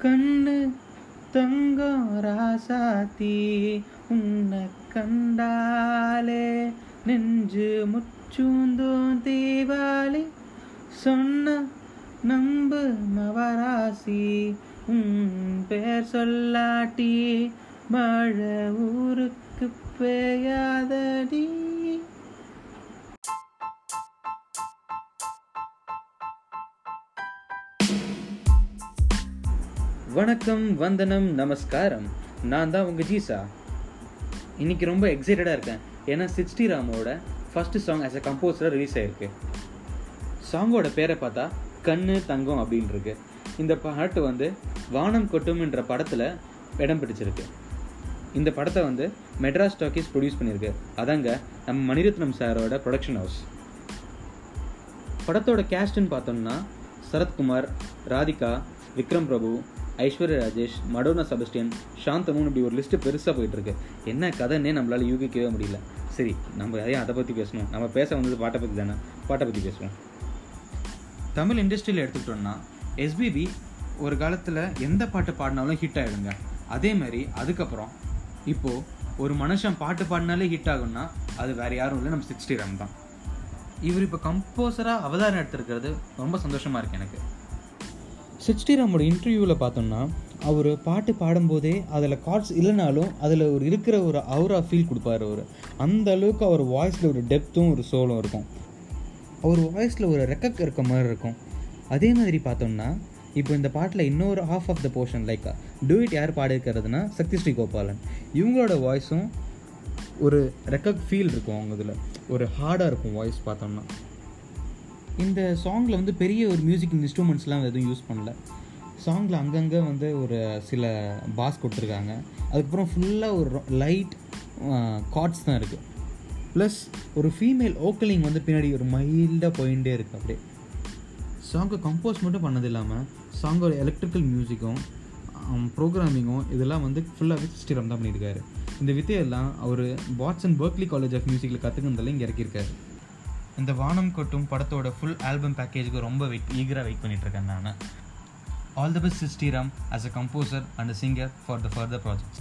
கண்டு தங்கம் ராசாத்தி உன்னை கண்டாலே நெஞ்சு முச்சூந்தும் தீபாவளி சொன்ன நம்பு மவராசி உன் பேர் சொல்லாட்டி மழை ஊருக்கு பெய்யாதடி வணக்கம் வந்தனம் நமஸ்காரம். நான் தான் உங்கள் ஜீசா. இன்றைக்கி ரொம்ப எக்ஸைட்டடாக இருக்கேன். ஏன்னா சிக்ஸ்டி ராமோட ஃபர்ஸ்ட் சாங் ஆஸ் அ கம்போசராக ரிலீஸ் ஆயிருக்கு. சாங்கோட பேரை பார்த்தா கண்ணு தங்கம் அப்படின்ருக்கு இந்த பாட்டு வந்து வானம் கொட்டும்ன்ற படத்தில் இடம் பிடிச்சிருக்கு. இந்த படத்தை வந்து மெட்ராஸ் டாக்கீஸ் ப்ரொடியூஸ் பண்ணியிருக்கு. அதாங்க நம்ம மணிரத்னம் சாரோட ப்ரொடக்ஷன் ஹவுஸ் படத்தோட கேஸ்ட்னு பார்த்தோம்னா சரத்குமார் ராதிகா விக்ரம் பிரபு ஐஸ்வர்யா ராஜேஷ் மடோனா செபஸ்டியன் சாந்தமும் இப்படி ஒரு லிஸ்ட்டு பெருசாக போயிட்டுருக்கு. என்ன கதைன்னே நம்மளால் யூகிக்கவே முடியல. சரி நம்ம அதையும் அதை பற்றி பேசணும்? நம்ம பேச வந்தது பாட்டை பற்றி தானே? பாட்டை பற்றி பேசுவோம். தமிழ் இண்டஸ்ட்ரியில் எடுத்துக்கிட்டோம்னா எஸ்பிபி ஒரு காலத்தில் எந்த பாட்டு பாடினாலும் ஹிட் ஆகிடுங்க அதே மாதிரி அதுக்கப்புறம் இப்போது ஒரு மனுஷன் பாட்டு பாடினாலே ஹிட் ஆகும்னா அது வேறு யாரும் இல்லை நம்ம சிக்ஸ்டி ரன் தான். இவர் இப்போ கம்போசராக அவதாரம் எடுத்திருக்கிறது ரொம்ப சந்தோஷமாக இருக்குது எனக்கு. சிக்ஸ்டி ராமோட இன்டர்வியூவில் பார்த்தோம்னா அவர் பாட்டு பாடும்போதே அதில் கார்ட்ஸ் இல்லைனாலும் அதில் ஒரு இருக்கிற ஒரு அவுரா ஃபீல் கொடுப்பாரு அவர். அந்த அளவுக்கு அவர் வாய்ஸில் ஒரு டெப்த்தும் ஒரு சோலும் இருக்கும். அவர் வாய்ஸில் ஒரு ரெக்கக் இருக்க மாதிரி இருக்கும். அதே மாதிரி பார்த்தோம்னா இப்போ இந்த பாட்டில் இன்னொரு half of the portion like do it யார் பாடியிருக்கிறதுனா சக்தி ஸ்ரீ கோபாலன் இவங்களோட வாய்ஸும் ஒரு ரெக்கக் ஃபீல் இருக்கும் அவங்க இதில். ஒரு ஹார்டாக இருக்கும் வாய்ஸ் பார்த்தோம்னா. இந்த சாங்கில் வந்து பெரிய ஒரு மியூசிக் இன்ஸ்ட்ருமெண்ட்ஸ்லாம் எதுவும் யூஸ் பண்ணல. சாங்கில் அங்கங்கே வந்து ஒரு சில பாஸ் கொடுத்துருக்காங்க. அதுக்கப்புறம் ஃபுல்லாக ஒரு லைட் கார்ட்ஸ் தான் இருக்குது ப்ளஸ் ஒரு ஃபீமேல் ஓக்கலிங் வந்து பின்னாடி ஒரு மைல்டாக போயிட்டே இருக்குது அப்படியே. சாங்கை கம்போஸ் மட்டும் பண்ணது இல்லாமல் சாங்கோட எலக்ட்ரிக்கல் மியூசிக்கும் ப்ரோக்ராமிங்கும் இதெல்லாம் வந்து ஃபுல்லாகவே சிஸ்டிரம் தான் பண்ணியிருக்காரு. இந்த வித்தையெல்லாம் அவர் வாட்சன் பர்க்லி காலேஜ் ஆஃப் மியூசிக்கில் கற்றுக்கிறதால இங்கே இறக்கியிருக்காரு. இந்த வானம் கொட்டும் படத்தோட ஃபுல் ஆல்பம் பேக்கேஜுக்கு ரொம்ப வெயிட் ஈகராக வெயிட் பண்ணிட்டு இருக்கேன் நான். All the best Sriram as a composer and singer for the further projects